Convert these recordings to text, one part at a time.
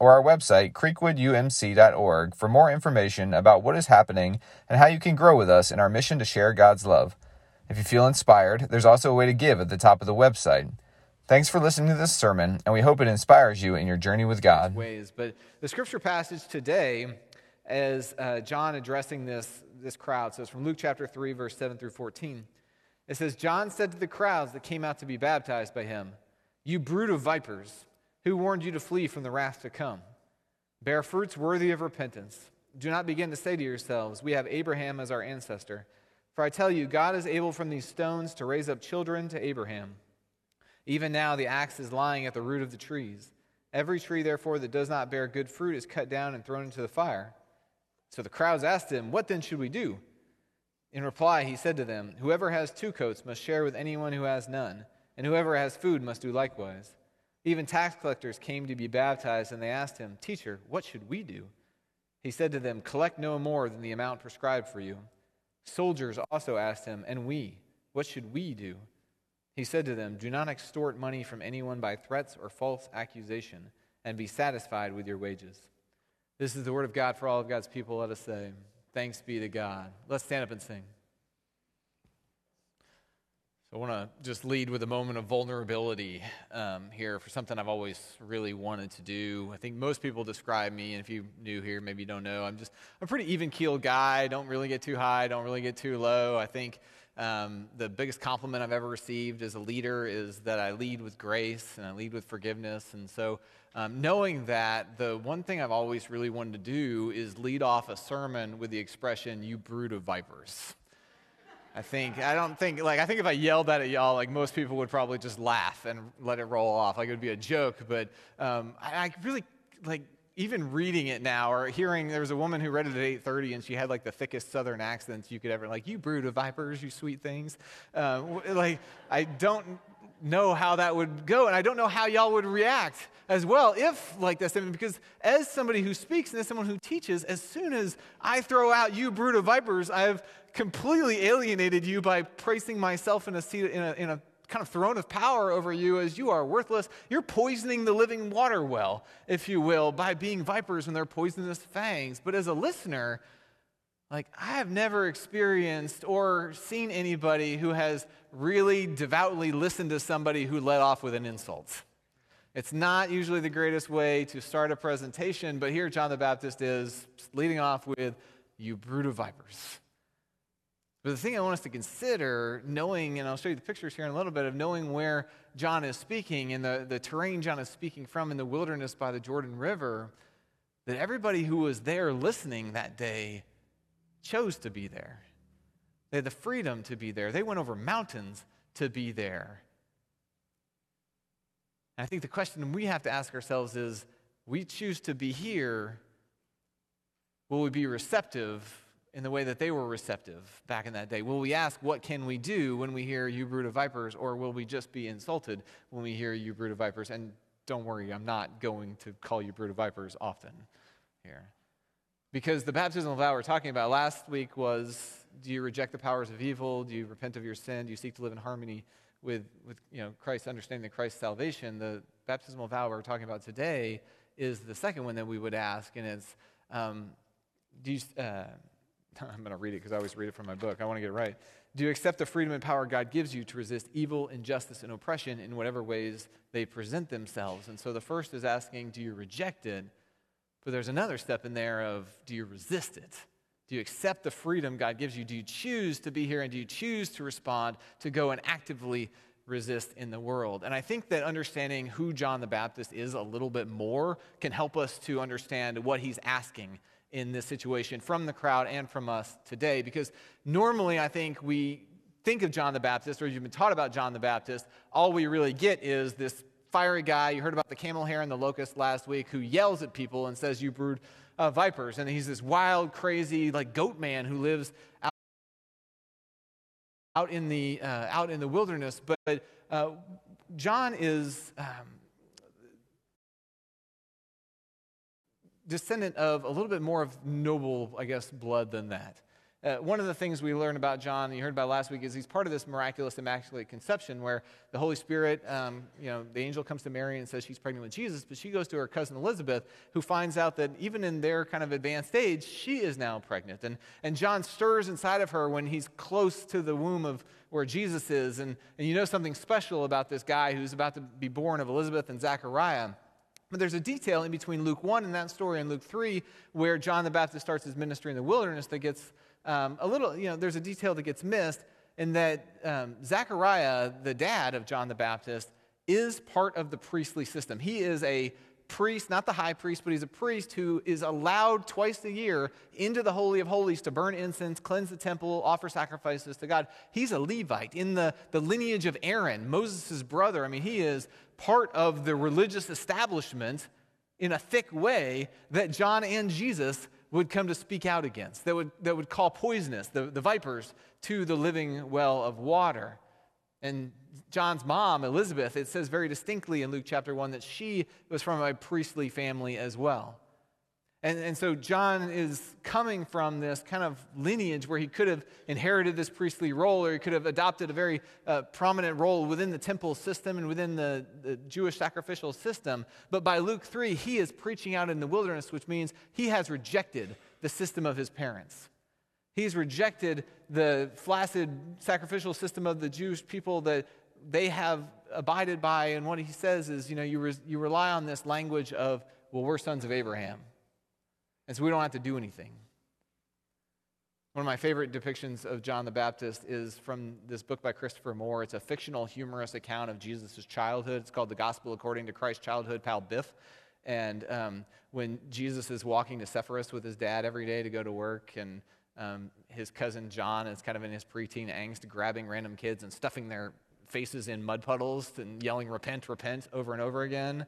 or our website, creekwoodumc.org, for more information about what is happening and how you can grow with us in our mission to share God's love. If you feel inspired, there's also a way to give at the top of the website. Thanks for listening to this sermon, and we hope it inspires you in your journey with God. Ways, but the scripture passage today, as uh, John addressing this this crowd, so it's from Luke chapter three, verse seven through fourteen. It says, John said to the crowds that came out to be baptized by him, You brood of vipers, who warned you to flee from the wrath to come? Bear fruits worthy of repentance. Do not begin to say to yourselves, We have Abraham as our ancestor. For I tell you, God is able from these stones to raise up children to Abraham. Even now, the axe is lying at the root of the trees. Every tree, therefore, that does not bear good fruit is cut down and thrown into the fire. So the crowds asked him, What then should we do? In reply, he said to them, Whoever has two coats must share with anyone who has none, and whoever has food must do likewise. Even tax collectors came to be baptized, and they asked him, Teacher, what should we do? He said to them, Collect no more than the amount prescribed for you. Soldiers also asked him, And we, what should we do? He said to them, Do not extort money from anyone by threats or false accusation, and be satisfied with your wages. This is the word of God for all of God's people. Let us say, Thanks be to God. Let's stand up and sing. So I want to just lead with a moment of vulnerability um, here for something I've always really wanted to do. I think most people describe me, and if you new here, maybe you don't know, I'm just I'm a pretty even keeled guy. Don't really get too high, don't really get too low. I think um, the biggest compliment I've ever received as a leader is that I lead with grace and I lead with forgiveness. And so um, knowing that, the one thing I've always really wanted to do is lead off a sermon with the expression, you brood of vipers. I think, I don't think, like, I think if I yelled that at y'all, like, most people would probably just laugh and let it roll off. Like, it would be a joke. But um, I, I really, like, even reading it now or hearing there was a woman who read it at 8.30 and she had like the thickest southern accents you could ever like you brood of vipers you sweet things uh, like i don't know how that would go, and I don't know how y'all would react as well if like this. Because as somebody who speaks and as someone who teaches, as soon as I throw out you brood of vipers, I've completely alienated you by placing myself in a seat in a, in a kind of throne of power over you as you are worthless. You're poisoning the living water well, if you will, by being vipers when they're poisonous fangs. But as a listener, like, I have never experienced or seen anybody who has really devoutly listened to somebody who led off with an insult. It's not usually the greatest way to start a presentation, but here John the Baptist is leading off with, You brood of vipers. But the thing I want us to consider, knowing, and I'll show you the pictures here in a little bit, of knowing where John is speaking and the, the terrain John is speaking from in the wilderness by the Jordan River, that everybody who was there listening that day chose to be there. They had the freedom to be there. They went over mountains to be there. And I think the question we have to ask ourselves is we choose to be here, will we be receptive in the way that they were receptive back in that day? Will we ask, what can we do when we hear you brood of vipers, or will we just be insulted when we hear you brood of vipers? And don't worry, I'm not going to call you brood of vipers often here. Because the baptism of vow we're talking about last week was do you reject the powers of evil? Do you repent of your sin? Do you seek to live in harmony with, with you know, Christ, understanding the Christ's salvation? The baptismal vow we're talking about today is the second one that we would ask, and it's um, do you, uh, I'm going to read it because I always read it from my book. I want to get it right. Do you accept the freedom and power God gives you to resist evil, injustice, and oppression in whatever ways they present themselves? And so the first is asking, do you reject it? But there's another step in there of do you resist it? Do you accept the freedom God gives you? Do you choose to be here and do you choose to respond to go and actively resist in the world? And I think that understanding who John the Baptist is a little bit more can help us to understand what he's asking in this situation from the crowd and from us today. Because normally I think we think of John the Baptist, or you've been taught about John the Baptist, all we really get is this fiery guy. You heard about the camel hair and the locust last week who yells at people and says, You brood uh, vipers. And he's this wild, crazy, like goat man who lives out, out, in, the, uh, out in the wilderness. But uh, John is. Um, descendant of a little bit more of noble, I guess, blood than that. Uh, one of the things we learned about John, you heard about last week, is he's part of this miraculous immaculate conception where the Holy Spirit, um, you know, the angel comes to Mary and says she's pregnant with Jesus, but she goes to her cousin Elizabeth, who finds out that even in their kind of advanced age, she is now pregnant. And, and John stirs inside of her when he's close to the womb of where Jesus is. And, and you know something special about this guy who's about to be born of Elizabeth and Zachariah. But there's a detail in between Luke 1 and that story and Luke 3 where John the Baptist starts his ministry in the wilderness that gets um, a little, you know, there's a detail that gets missed in that um, Zechariah, the dad of John the Baptist, is part of the priestly system. He is a priest, not the high priest, but he's a priest who is allowed twice a year into the Holy of Holies to burn incense, cleanse the temple, offer sacrifices to God. He's a Levite in the, the lineage of Aaron, Moses' brother. I mean, he is part of the religious establishment in a thick way that John and Jesus would come to speak out against, that would, that would call poisonous, the, the vipers, to the living well of water. And John's mom, Elizabeth, it says very distinctly in Luke chapter 1 that she was from a priestly family as well. And, and so John is coming from this kind of lineage where he could have inherited this priestly role or he could have adopted a very uh, prominent role within the temple system and within the, the Jewish sacrificial system. But by Luke 3, he is preaching out in the wilderness, which means he has rejected the system of his parents. He's rejected the flaccid sacrificial system of the Jewish people that they have abided by. And what he says is, you know, you, re- you rely on this language of, well, we're sons of Abraham. And so we don't have to do anything. One of my favorite depictions of John the Baptist is from this book by Christopher Moore. It's a fictional, humorous account of Jesus' childhood. It's called The Gospel According to Christ's Childhood, Pal Biff. And um, when Jesus is walking to Sepphoris with his dad every day to go to work, and um, his cousin John is kind of in his preteen angst, grabbing random kids and stuffing their faces in mud puddles and yelling, Repent, repent, over and over again.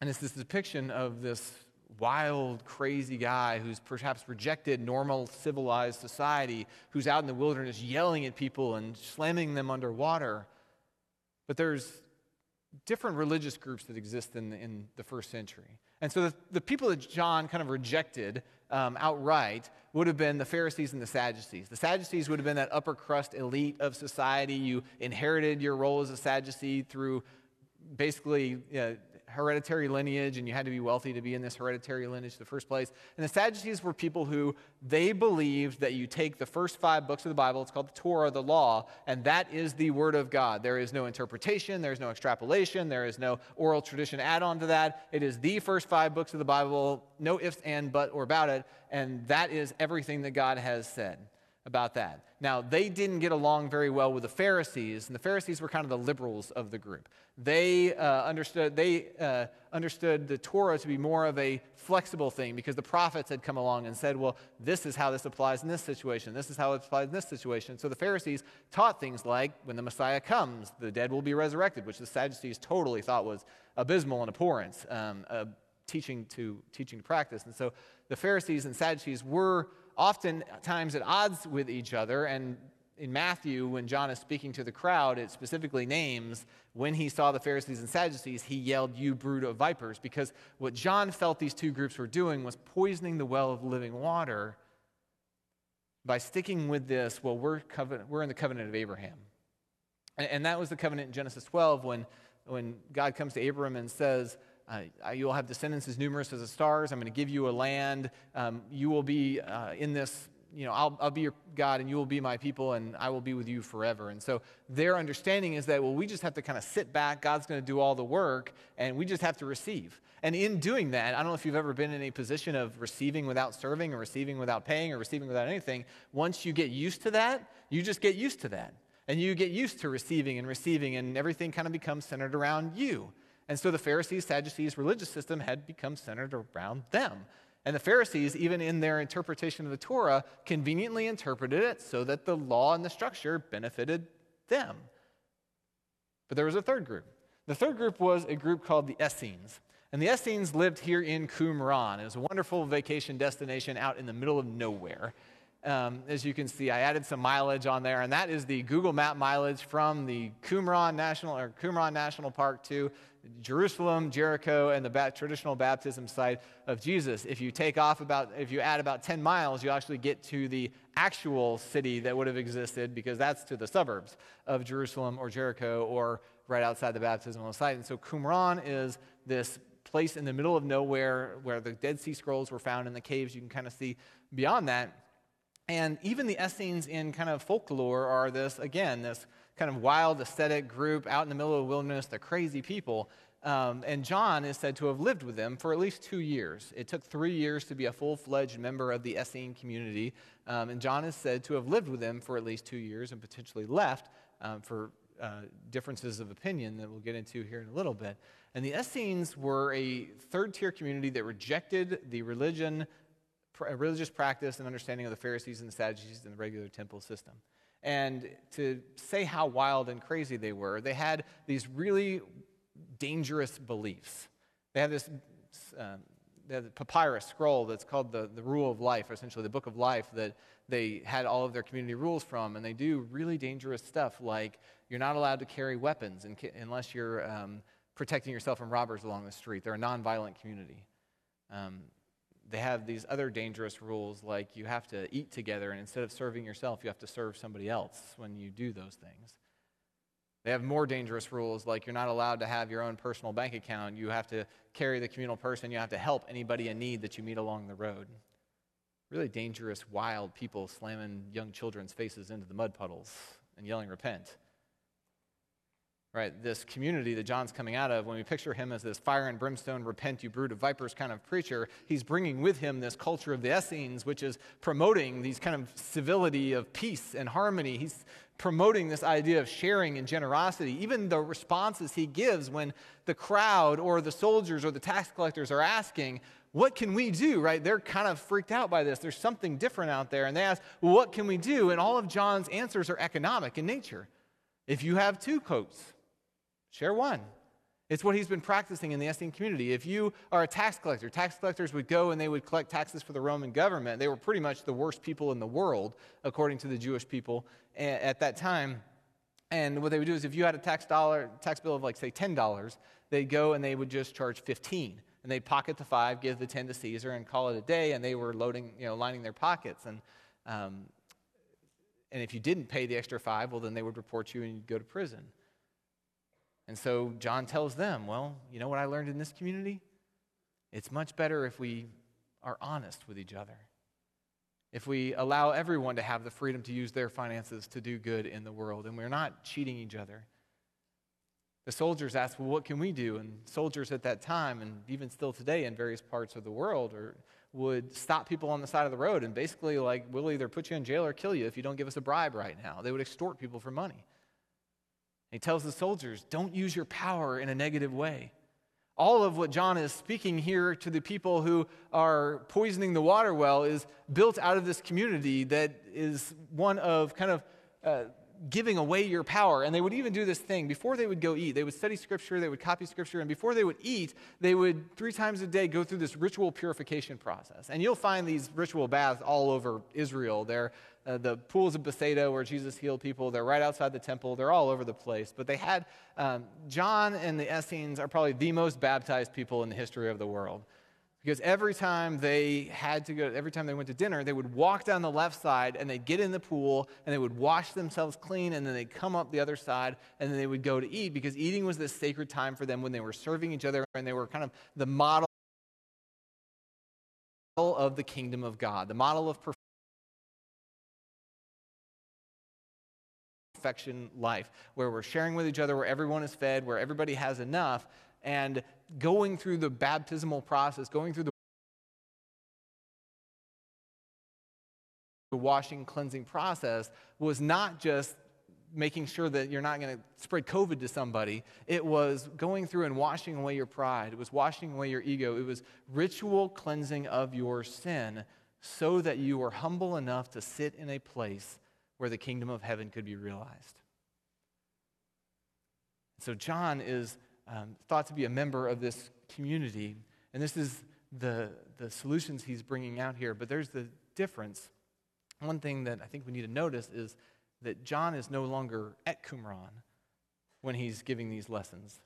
And it's this depiction of this wild, crazy guy who's perhaps rejected normal civilized society, who's out in the wilderness yelling at people and slamming them underwater. But there's different religious groups that exist in the, in the first century. And so the, the people that John kind of rejected um, outright would have been the Pharisees and the Sadducees. The Sadducees would have been that upper crust elite of society. You inherited your role as a Sadducee through basically hereditary lineage and you had to be wealthy to be in this hereditary lineage in the first place. And the Sadducees were people who they believed that you take the first five books of the Bible, it's called the Torah, the law, and that is the Word of God. There is no interpretation, there is no extrapolation, there is no oral tradition add on to that. It is the first five books of the Bible, no ifs, and, but, or about it, and that is everything that God has said about that. Now, they didn't get along very well with the Pharisees, and the Pharisees were kind of the liberals of the group. They, uh, understood, they uh, understood the Torah to be more of a flexible thing because the prophets had come along and said, well, this is how this applies in this situation, this is how it applies in this situation. So the Pharisees taught things like when the Messiah comes, the dead will be resurrected, which the Sadducees totally thought was abysmal and abhorrent, um, uh, teaching, to, teaching to practice. And so the Pharisees and Sadducees were oftentimes at odds with each other. And in Matthew, when John is speaking to the crowd, it specifically names when he saw the Pharisees and Sadducees, he yelled, You brood of vipers, because what John felt these two groups were doing was poisoning the well of living water by sticking with this, well, we're, covenant, we're in the covenant of Abraham. And, and that was the covenant in Genesis 12 when, when God comes to Abram and says, uh, you'll have descendants as numerous as the stars. I'm going to give you a land. Um, you will be uh, in this, you know, I'll, I'll be your God and you will be my people and I will be with you forever. And so their understanding is that, well, we just have to kind of sit back. God's going to do all the work and we just have to receive. And in doing that, I don't know if you've ever been in a position of receiving without serving or receiving without paying or receiving without anything. Once you get used to that, you just get used to that. And you get used to receiving and receiving, and everything kind of becomes centered around you. And so the Pharisees, Sadducees religious system had become centered around them. And the Pharisees, even in their interpretation of the Torah, conveniently interpreted it so that the law and the structure benefited them. But there was a third group. The third group was a group called the Essenes. And the Essenes lived here in Qumran. It was a wonderful vacation destination out in the middle of nowhere. Um, as you can see, I added some mileage on there, and that is the Google Map mileage from the Qumran National or Qumran National Park to Jerusalem, Jericho, and the traditional baptism site of Jesus. If you take off about, if you add about 10 miles, you actually get to the actual city that would have existed because that's to the suburbs of Jerusalem or Jericho or right outside the baptismal site. And so Qumran is this place in the middle of nowhere where the Dead Sea Scrolls were found in the caves. You can kind of see beyond that. And even the Essenes in kind of folklore are this, again, this kind of wild aesthetic group out in the middle of the wilderness. They're crazy people. Um, and John is said to have lived with them for at least two years. It took three years to be a full fledged member of the Essene community. Um, and John is said to have lived with them for at least two years and potentially left um, for uh, differences of opinion that we'll get into here in a little bit. And the Essenes were a third tier community that rejected the religion religious practice and understanding of the Pharisees and the Sadducees and the regular temple system. And to say how wild and crazy they were, they had these really dangerous beliefs. They had this um, they had papyrus scroll that's called the, the Rule of Life, essentially the Book of Life, that they had all of their community rules from. And they do really dangerous stuff like you're not allowed to carry weapons unless you're um, protecting yourself from robbers along the street. They're a nonviolent community. Um, they have these other dangerous rules like you have to eat together, and instead of serving yourself, you have to serve somebody else when you do those things. They have more dangerous rules like you're not allowed to have your own personal bank account. You have to carry the communal purse and You have to help anybody in need that you meet along the road. Really dangerous, wild people slamming young children's faces into the mud puddles and yelling, Repent right, this community that John's coming out of, when we picture him as this fire and brimstone, repent, you brood of vipers kind of preacher, he's bringing with him this culture of the Essenes, which is promoting these kind of civility of peace and harmony. He's promoting this idea of sharing and generosity. Even the responses he gives when the crowd or the soldiers or the tax collectors are asking, what can we do, right? They're kind of freaked out by this. There's something different out there. And they ask, well, what can we do? And all of John's answers are economic in nature. If you have two coats, Share one. It's what he's been practicing in the Essene community. If you are a tax collector, tax collectors would go and they would collect taxes for the Roman government. They were pretty much the worst people in the world, according to the Jewish people at that time. And what they would do is if you had a tax dollar tax bill of like say $10, they'd go and they would just charge 15. And they'd pocket the five, give the 10 to Caesar, and call it a day. And they were loading, you know, lining their pockets. And um, and if you didn't pay the extra five, well, then they would report you and you'd go to prison. And so John tells them, well, you know what I learned in this community? It's much better if we are honest with each other. If we allow everyone to have the freedom to use their finances to do good in the world, and we're not cheating each other. The soldiers asked, Well, what can we do? And soldiers at that time, and even still today in various parts of the world, are, would stop people on the side of the road and basically, like, we'll either put you in jail or kill you if you don't give us a bribe right now. They would extort people for money. He tells the soldiers, don't use your power in a negative way. All of what John is speaking here to the people who are poisoning the water well is built out of this community that is one of kind of uh, giving away your power. And they would even do this thing before they would go eat. They would study scripture, they would copy scripture, and before they would eat, they would three times a day go through this ritual purification process. And you'll find these ritual baths all over Israel. They're uh, the pools of Bethsaida where Jesus healed people. They're right outside the temple. They're all over the place. But they had, um, John and the Essenes are probably the most baptized people in the history of the world. Because every time they had to go, every time they went to dinner, they would walk down the left side and they'd get in the pool and they would wash themselves clean and then they'd come up the other side and then they would go to eat because eating was this sacred time for them when they were serving each other and they were kind of the model of the kingdom of God, the model of perfection life, where we're sharing with each other, where everyone is fed, where everybody has enough, and going through the baptismal process, going through the washing, cleansing process was not just making sure that you're not going to spread COVID to somebody. It was going through and washing away your pride. It was washing away your ego. It was ritual cleansing of your sin so that you were humble enough to sit in a place where the kingdom of heaven could be realized. So, John is um, thought to be a member of this community. And this is the, the solutions he's bringing out here. But there's the difference. One thing that I think we need to notice is that John is no longer at Qumran when he's giving these lessons.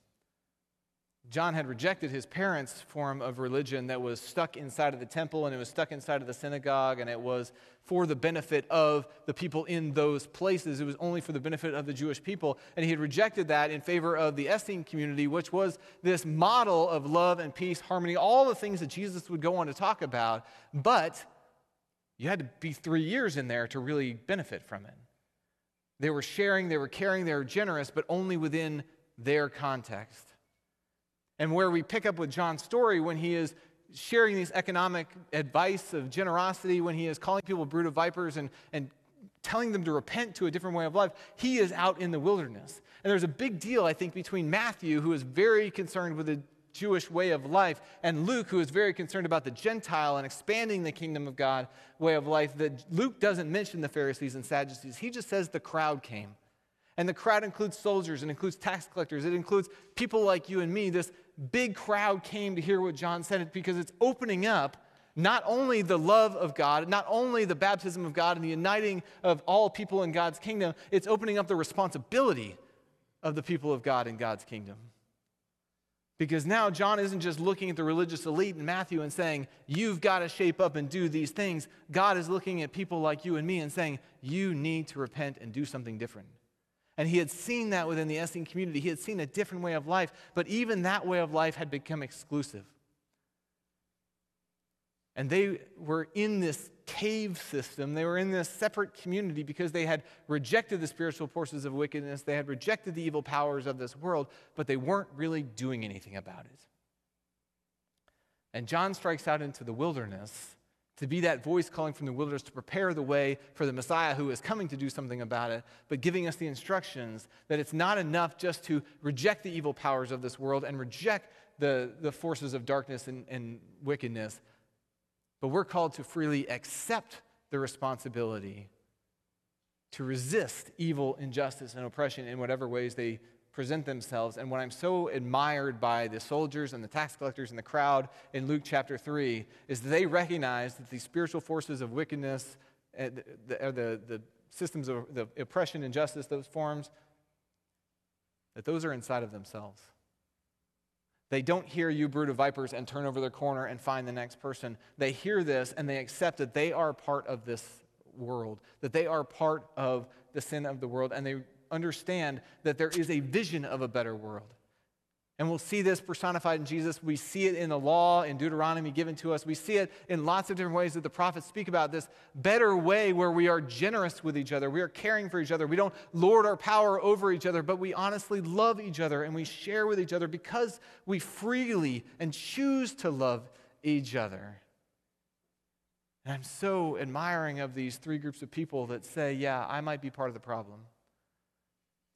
John had rejected his parents' form of religion that was stuck inside of the temple and it was stuck inside of the synagogue and it was for the benefit of the people in those places. It was only for the benefit of the Jewish people. And he had rejected that in favor of the Essene community, which was this model of love and peace, harmony, all the things that Jesus would go on to talk about. But you had to be three years in there to really benefit from it. They were sharing, they were caring, they were generous, but only within their context. And where we pick up with John's story when he is sharing these economic advice of generosity, when he is calling people brood of vipers and, and telling them to repent to a different way of life, he is out in the wilderness. And there's a big deal, I think, between Matthew, who is very concerned with the Jewish way of life, and Luke, who is very concerned about the Gentile and expanding the kingdom of God way of life, that Luke doesn't mention the Pharisees and Sadducees. He just says the crowd came. And the crowd includes soldiers, and includes tax collectors, it includes people like you and me, this big crowd came to hear what John said because it's opening up not only the love of God, not only the baptism of God and the uniting of all people in God's kingdom, it's opening up the responsibility of the people of God in God's kingdom. Because now John isn't just looking at the religious elite in Matthew and saying, You've got to shape up and do these things. God is looking at people like you and me and saying, You need to repent and do something different. And he had seen that within the Essene community. He had seen a different way of life, but even that way of life had become exclusive. And they were in this cave system. They were in this separate community because they had rejected the spiritual forces of wickedness. They had rejected the evil powers of this world, but they weren't really doing anything about it. And John strikes out into the wilderness to be that voice calling from the wilderness to prepare the way for the Messiah who is coming to do something about it, but giving us the instructions that it's not enough just to reject the evil powers of this world and reject the, the forces of darkness and, and wickedness, but we're called to freely accept the responsibility to resist evil, injustice, and oppression in whatever ways they present themselves. And what I'm so admired by the soldiers and the tax collectors and the crowd in Luke chapter 3 is that they recognize that the spiritual forces of wickedness, uh, the, the, the systems of the oppression, injustice, those forms, that those are inside of themselves. They don't hear you, brood of vipers, and turn over their corner and find the next person. They hear this and they accept that they are part of this world, that they are part of the sin of the world, and they understand that there is a vision of a better world. And we'll see this personified in Jesus. We see it in the law, in Deuteronomy given to us. We see it in lots of different ways that the prophets speak about this better way where we are generous with each other. We are caring for each other. We don't lord our power over each other, but we honestly love each other and we share with each other because we freely and choose to love each other. And I'm so admiring of these three groups of people that say, yeah, I might be part of the problem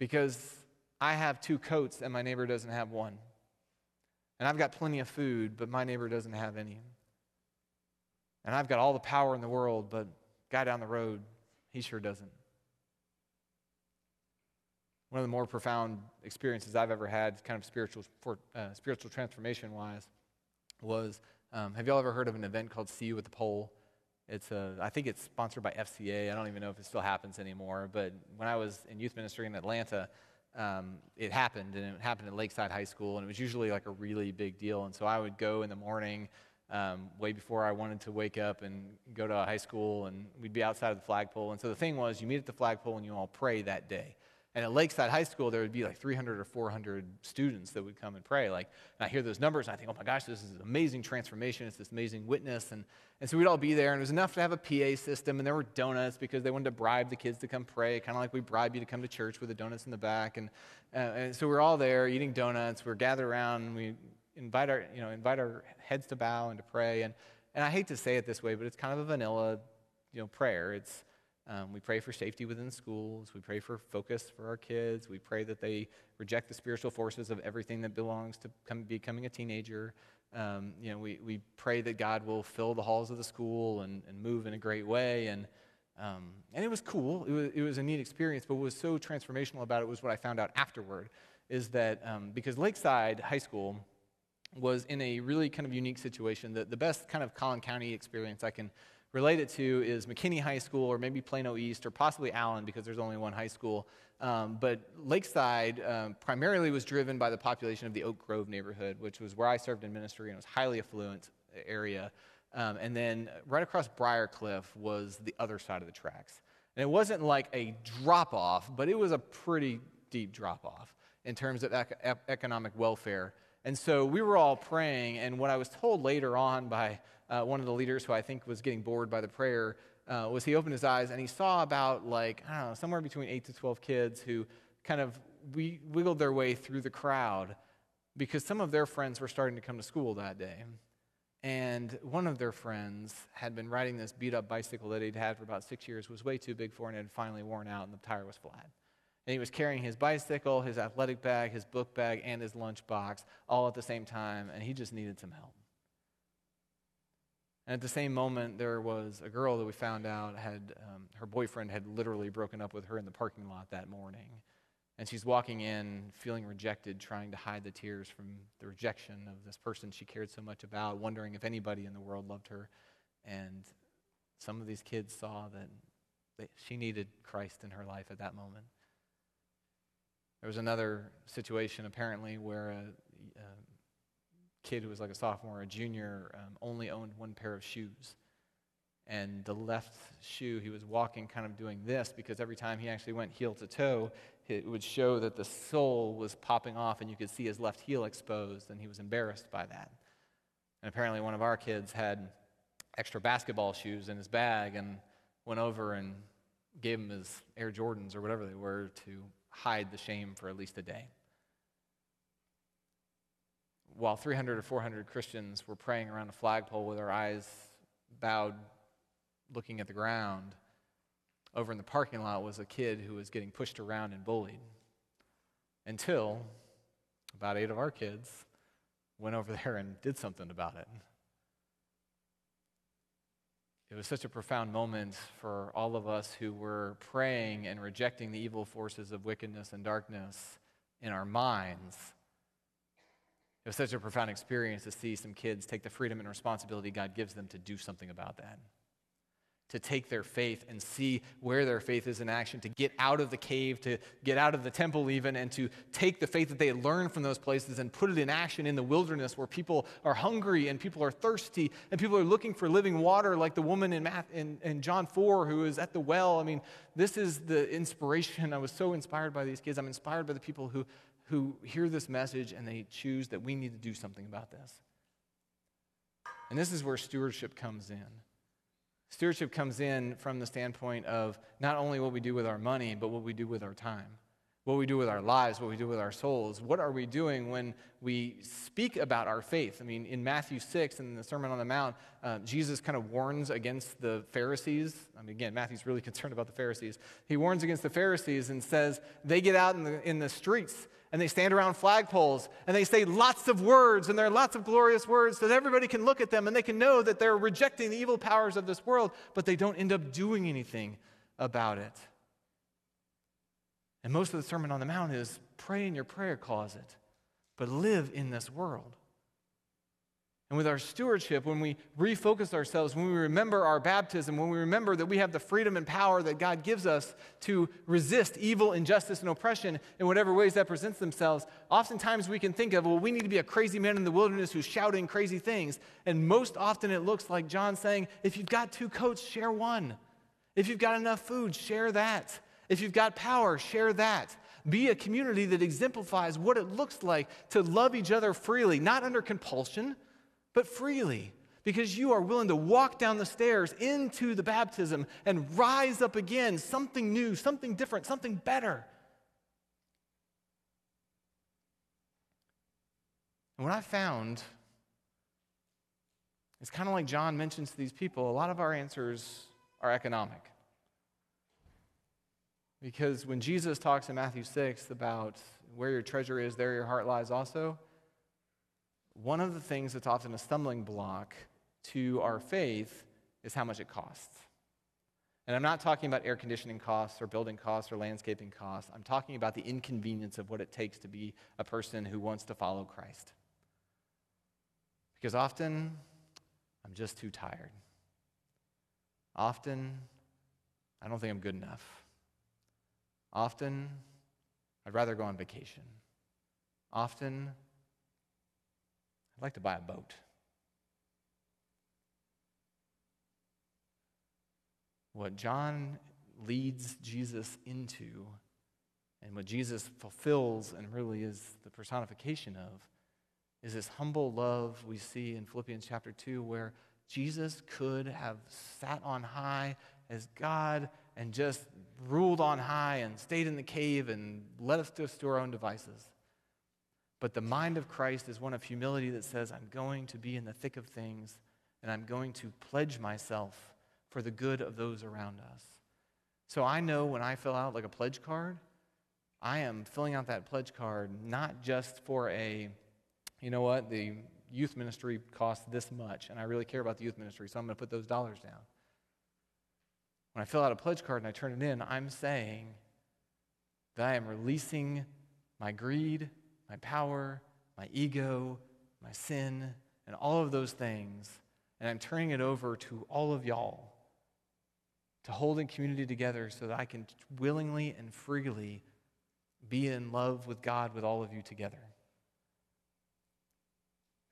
because I have two coats and my neighbor doesn't have one. And I've got plenty of food, but my neighbor doesn't have any. And I've got all the power in the world, but guy down the road, he sure doesn't. One of the more profound experiences I've ever had, kind of spiritual, for, uh, spiritual transformation wise, was um, have y'all ever heard of an event called See You at the Pole? It's a, I think it's sponsored by FCA. I don't even know if it still happens anymore. But when I was in youth ministry in Atlanta, um, it happened, and it happened at Lakeside High School, and it was usually like a really big deal. And so I would go in the morning, um, way before I wanted to wake up and go to a high school, and we'd be outside of the flagpole. And so the thing was, you meet at the flagpole and you all pray that day. And at Lakeside High School, there would be like 300 or 400 students that would come and pray. Like, and I hear those numbers, and I think, oh my gosh, this is amazing transformation. It's this amazing witness. And, and so we'd all be there, and it was enough to have a PA system, and there were donuts because they wanted to bribe the kids to come pray, kind of like we bribe you to come to church with the donuts in the back. And, uh, and so we're all there eating donuts. We're gathered around, and we invite our, you know, invite our heads to bow and to pray. And, and I hate to say it this way, but it's kind of a vanilla, you know, prayer. It's um, we pray for safety within schools. We pray for focus for our kids. We pray that they reject the spiritual forces of everything that belongs to come, becoming a teenager. Um, you know, we, we pray that God will fill the halls of the school and, and move in a great way. And, um, and it was cool. It was, it was a neat experience. But what was so transformational about it was what I found out afterward is that um, because Lakeside High School was in a really kind of unique situation. The, the best kind of Collin County experience I can relate it to is McKinney High School or maybe Plano East or possibly Allen because there's only one high school. Um, but Lakeside um, primarily was driven by the population of the Oak Grove neighborhood, which was where I served in ministry and it was highly affluent area. Um, and then right across Briarcliff was the other side of the tracks. And it wasn't like a drop off, but it was a pretty deep drop off in terms of ec- economic welfare. And so we were all praying, and what I was told later on by uh, one of the leaders who I think was getting bored by the prayer uh, was he opened his eyes and he saw about like, I don't know, somewhere between 8 to 12 kids who kind of we wiggled their way through the crowd because some of their friends were starting to come to school that day. And one of their friends had been riding this beat up bicycle that he'd had for about six years, was way too big for, him, and had finally worn out, and the tire was flat. And he was carrying his bicycle, his athletic bag, his book bag, and his lunch box all at the same time, and he just needed some help. And at the same moment, there was a girl that we found out had um, her boyfriend had literally broken up with her in the parking lot that morning. And she's walking in feeling rejected, trying to hide the tears from the rejection of this person she cared so much about, wondering if anybody in the world loved her. And some of these kids saw that she needed Christ in her life at that moment. There was another situation, apparently, where a, a kid who was like a sophomore or a junior um, only owned one pair of shoes. And the left shoe, he was walking kind of doing this because every time he actually went heel to toe, it would show that the sole was popping off and you could see his left heel exposed, and he was embarrassed by that. And apparently, one of our kids had extra basketball shoes in his bag and went over and gave him his Air Jordans or whatever they were to hide the shame for at least a day. While 300 or 400 Christians were praying around a flagpole with our eyes bowed, looking at the ground, over in the parking lot was a kid who was getting pushed around and bullied. Until about eight of our kids went over there and did something about it. It was such a profound moment for all of us who were praying and rejecting the evil forces of wickedness and darkness in our minds. It was such a profound experience to see some kids take the freedom and responsibility God gives them to do something about that to take their faith and see where their faith is in action, to get out of the cave, to get out of the temple, even, and to take the faith that they had learned from those places and put it in action in the wilderness where people are hungry and people are thirsty and people are looking for living water, like the woman in, in, in John 4 who is at the well. I mean, this is the inspiration. I was so inspired by these kids. I'm inspired by the people who, who hear this message and they choose that we need to do something about this. And this is where stewardship comes in. Stewardship comes in from the standpoint of not only what we do with our money, but what we do with our time, what we do with our lives, what we do with our souls. What are we doing when we speak about our faith? I mean, in Matthew 6, in the Sermon on the Mount, uh, Jesus kind of warns against the Pharisees. I mean, again, Matthew's really concerned about the Pharisees. He warns against the Pharisees and says they get out in the, in the streets and they stand around flagpoles and they say lots of words and there are lots of glorious words that everybody can look at them and they can know that they're rejecting the evil powers of this world, but they don't end up doing anything about it. And most of the Sermon on the Mount is pray in your prayer closet, but live in this world. And with our stewardship, when we refocus ourselves, when we remember our baptism, when we remember that we have the freedom and power that God gives us to resist evil, injustice, and oppression in whatever ways that presents themselves, oftentimes we can think of, well, we need to be a crazy man in the wilderness who's shouting crazy things. And most often it looks like John saying, if you've got two coats, share one. If you've got enough food, share that. If you've got power, share that. Be a community that exemplifies what it looks like to love each other freely, not under compulsion but freely because you are willing to walk down the stairs into the baptism and rise up again, something new, something different, something better. And what I found is kind of like John mentions to these people, a lot of our answers are economic. Because when Jesus talks in Matthew 6 about where your treasure is, there your heart lies also, one of the things that's often a stumbling block to our faith is how much it costs. And I'm not talking about air conditioning costs or building costs or landscaping costs. I'm talking about the inconvenience of what it takes to be a person who wants to follow Christ. Because often I'm just too tired. Often I don't think I'm good enough. Often I'd rather go on vacation. Often I'd like to buy a boat. What John leads Jesus into and what Jesus fulfills and really is the personification of is this humble love we see in Philippians chapter 2, where Jesus could have sat on high as God and just ruled on high and stayed in the cave and let us to our own devices. But the mind of Christ is one of humility that says, I'm going to be in the thick of things and I'm going to pledge myself for the good of those around us. So I know when I fill out like a pledge card, I am filling out that pledge card not just for a, you know what, the youth ministry costs this much, and I really care about the youth ministry, so I'm going to put those dollars down. When I fill out a pledge card and I turn it in, I'm saying that I am releasing my greed, my power, my ego, my sin, and all of those things, and I'm turning it over to all of y'all to hold in community together so that I can willingly and freely be in love with God with all of you together.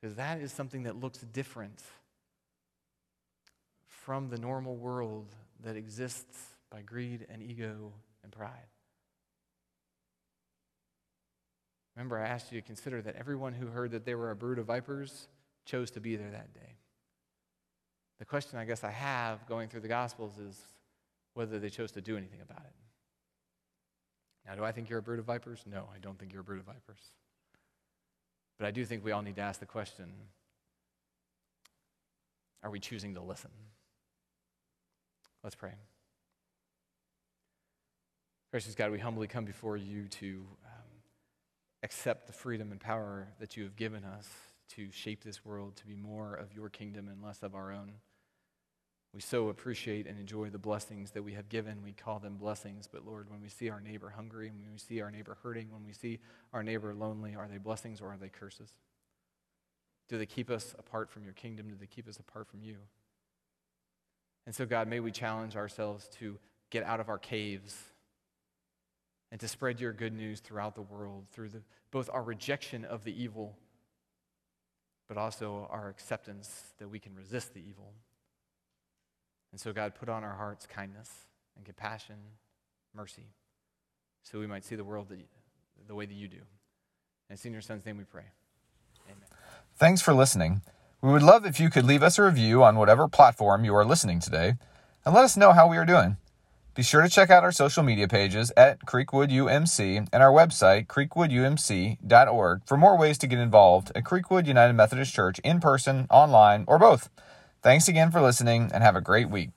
Because that is something that looks different from the normal world that exists by greed and ego and pride. Remember, I asked you to consider that everyone who heard that they were a brood of vipers chose to be there that day. The question I guess I have going through the Gospels is whether they chose to do anything about it. Now, do I think you're a brood of vipers? No, I don't think you're a brood of vipers. But I do think we all need to ask the question are we choosing to listen? Let's pray. Gracious God, we humbly come before you to um, accept the freedom and power that you have given us to shape this world to be more of your kingdom and less of our own. We so appreciate and enjoy the blessings that we have given. We call them blessings, but Lord, when we see our neighbor hungry, when we see our neighbor hurting, when we see our neighbor lonely, are they blessings or are they curses? Do they keep us apart from your kingdom? Do they keep us apart from you? And so, God, may we challenge ourselves to get out of our caves and to spread your good news throughout the world through the, both our rejection of the evil, but also our acceptance that we can resist the evil. And so, God, put on our hearts kindness and compassion, mercy, so we might see the world the way that you do. And it's in your Son's name we pray. Amen. Thanks for listening. We would love if you could leave us a review on whatever platform you are listening today and let us know how we are doing. Be sure to check out our social media pages at Creekwood UMC and our website, creekwoodumc.org, for more ways to get involved at Creekwood United Methodist Church in person, online, or both. Thanks again for listening and have a great week.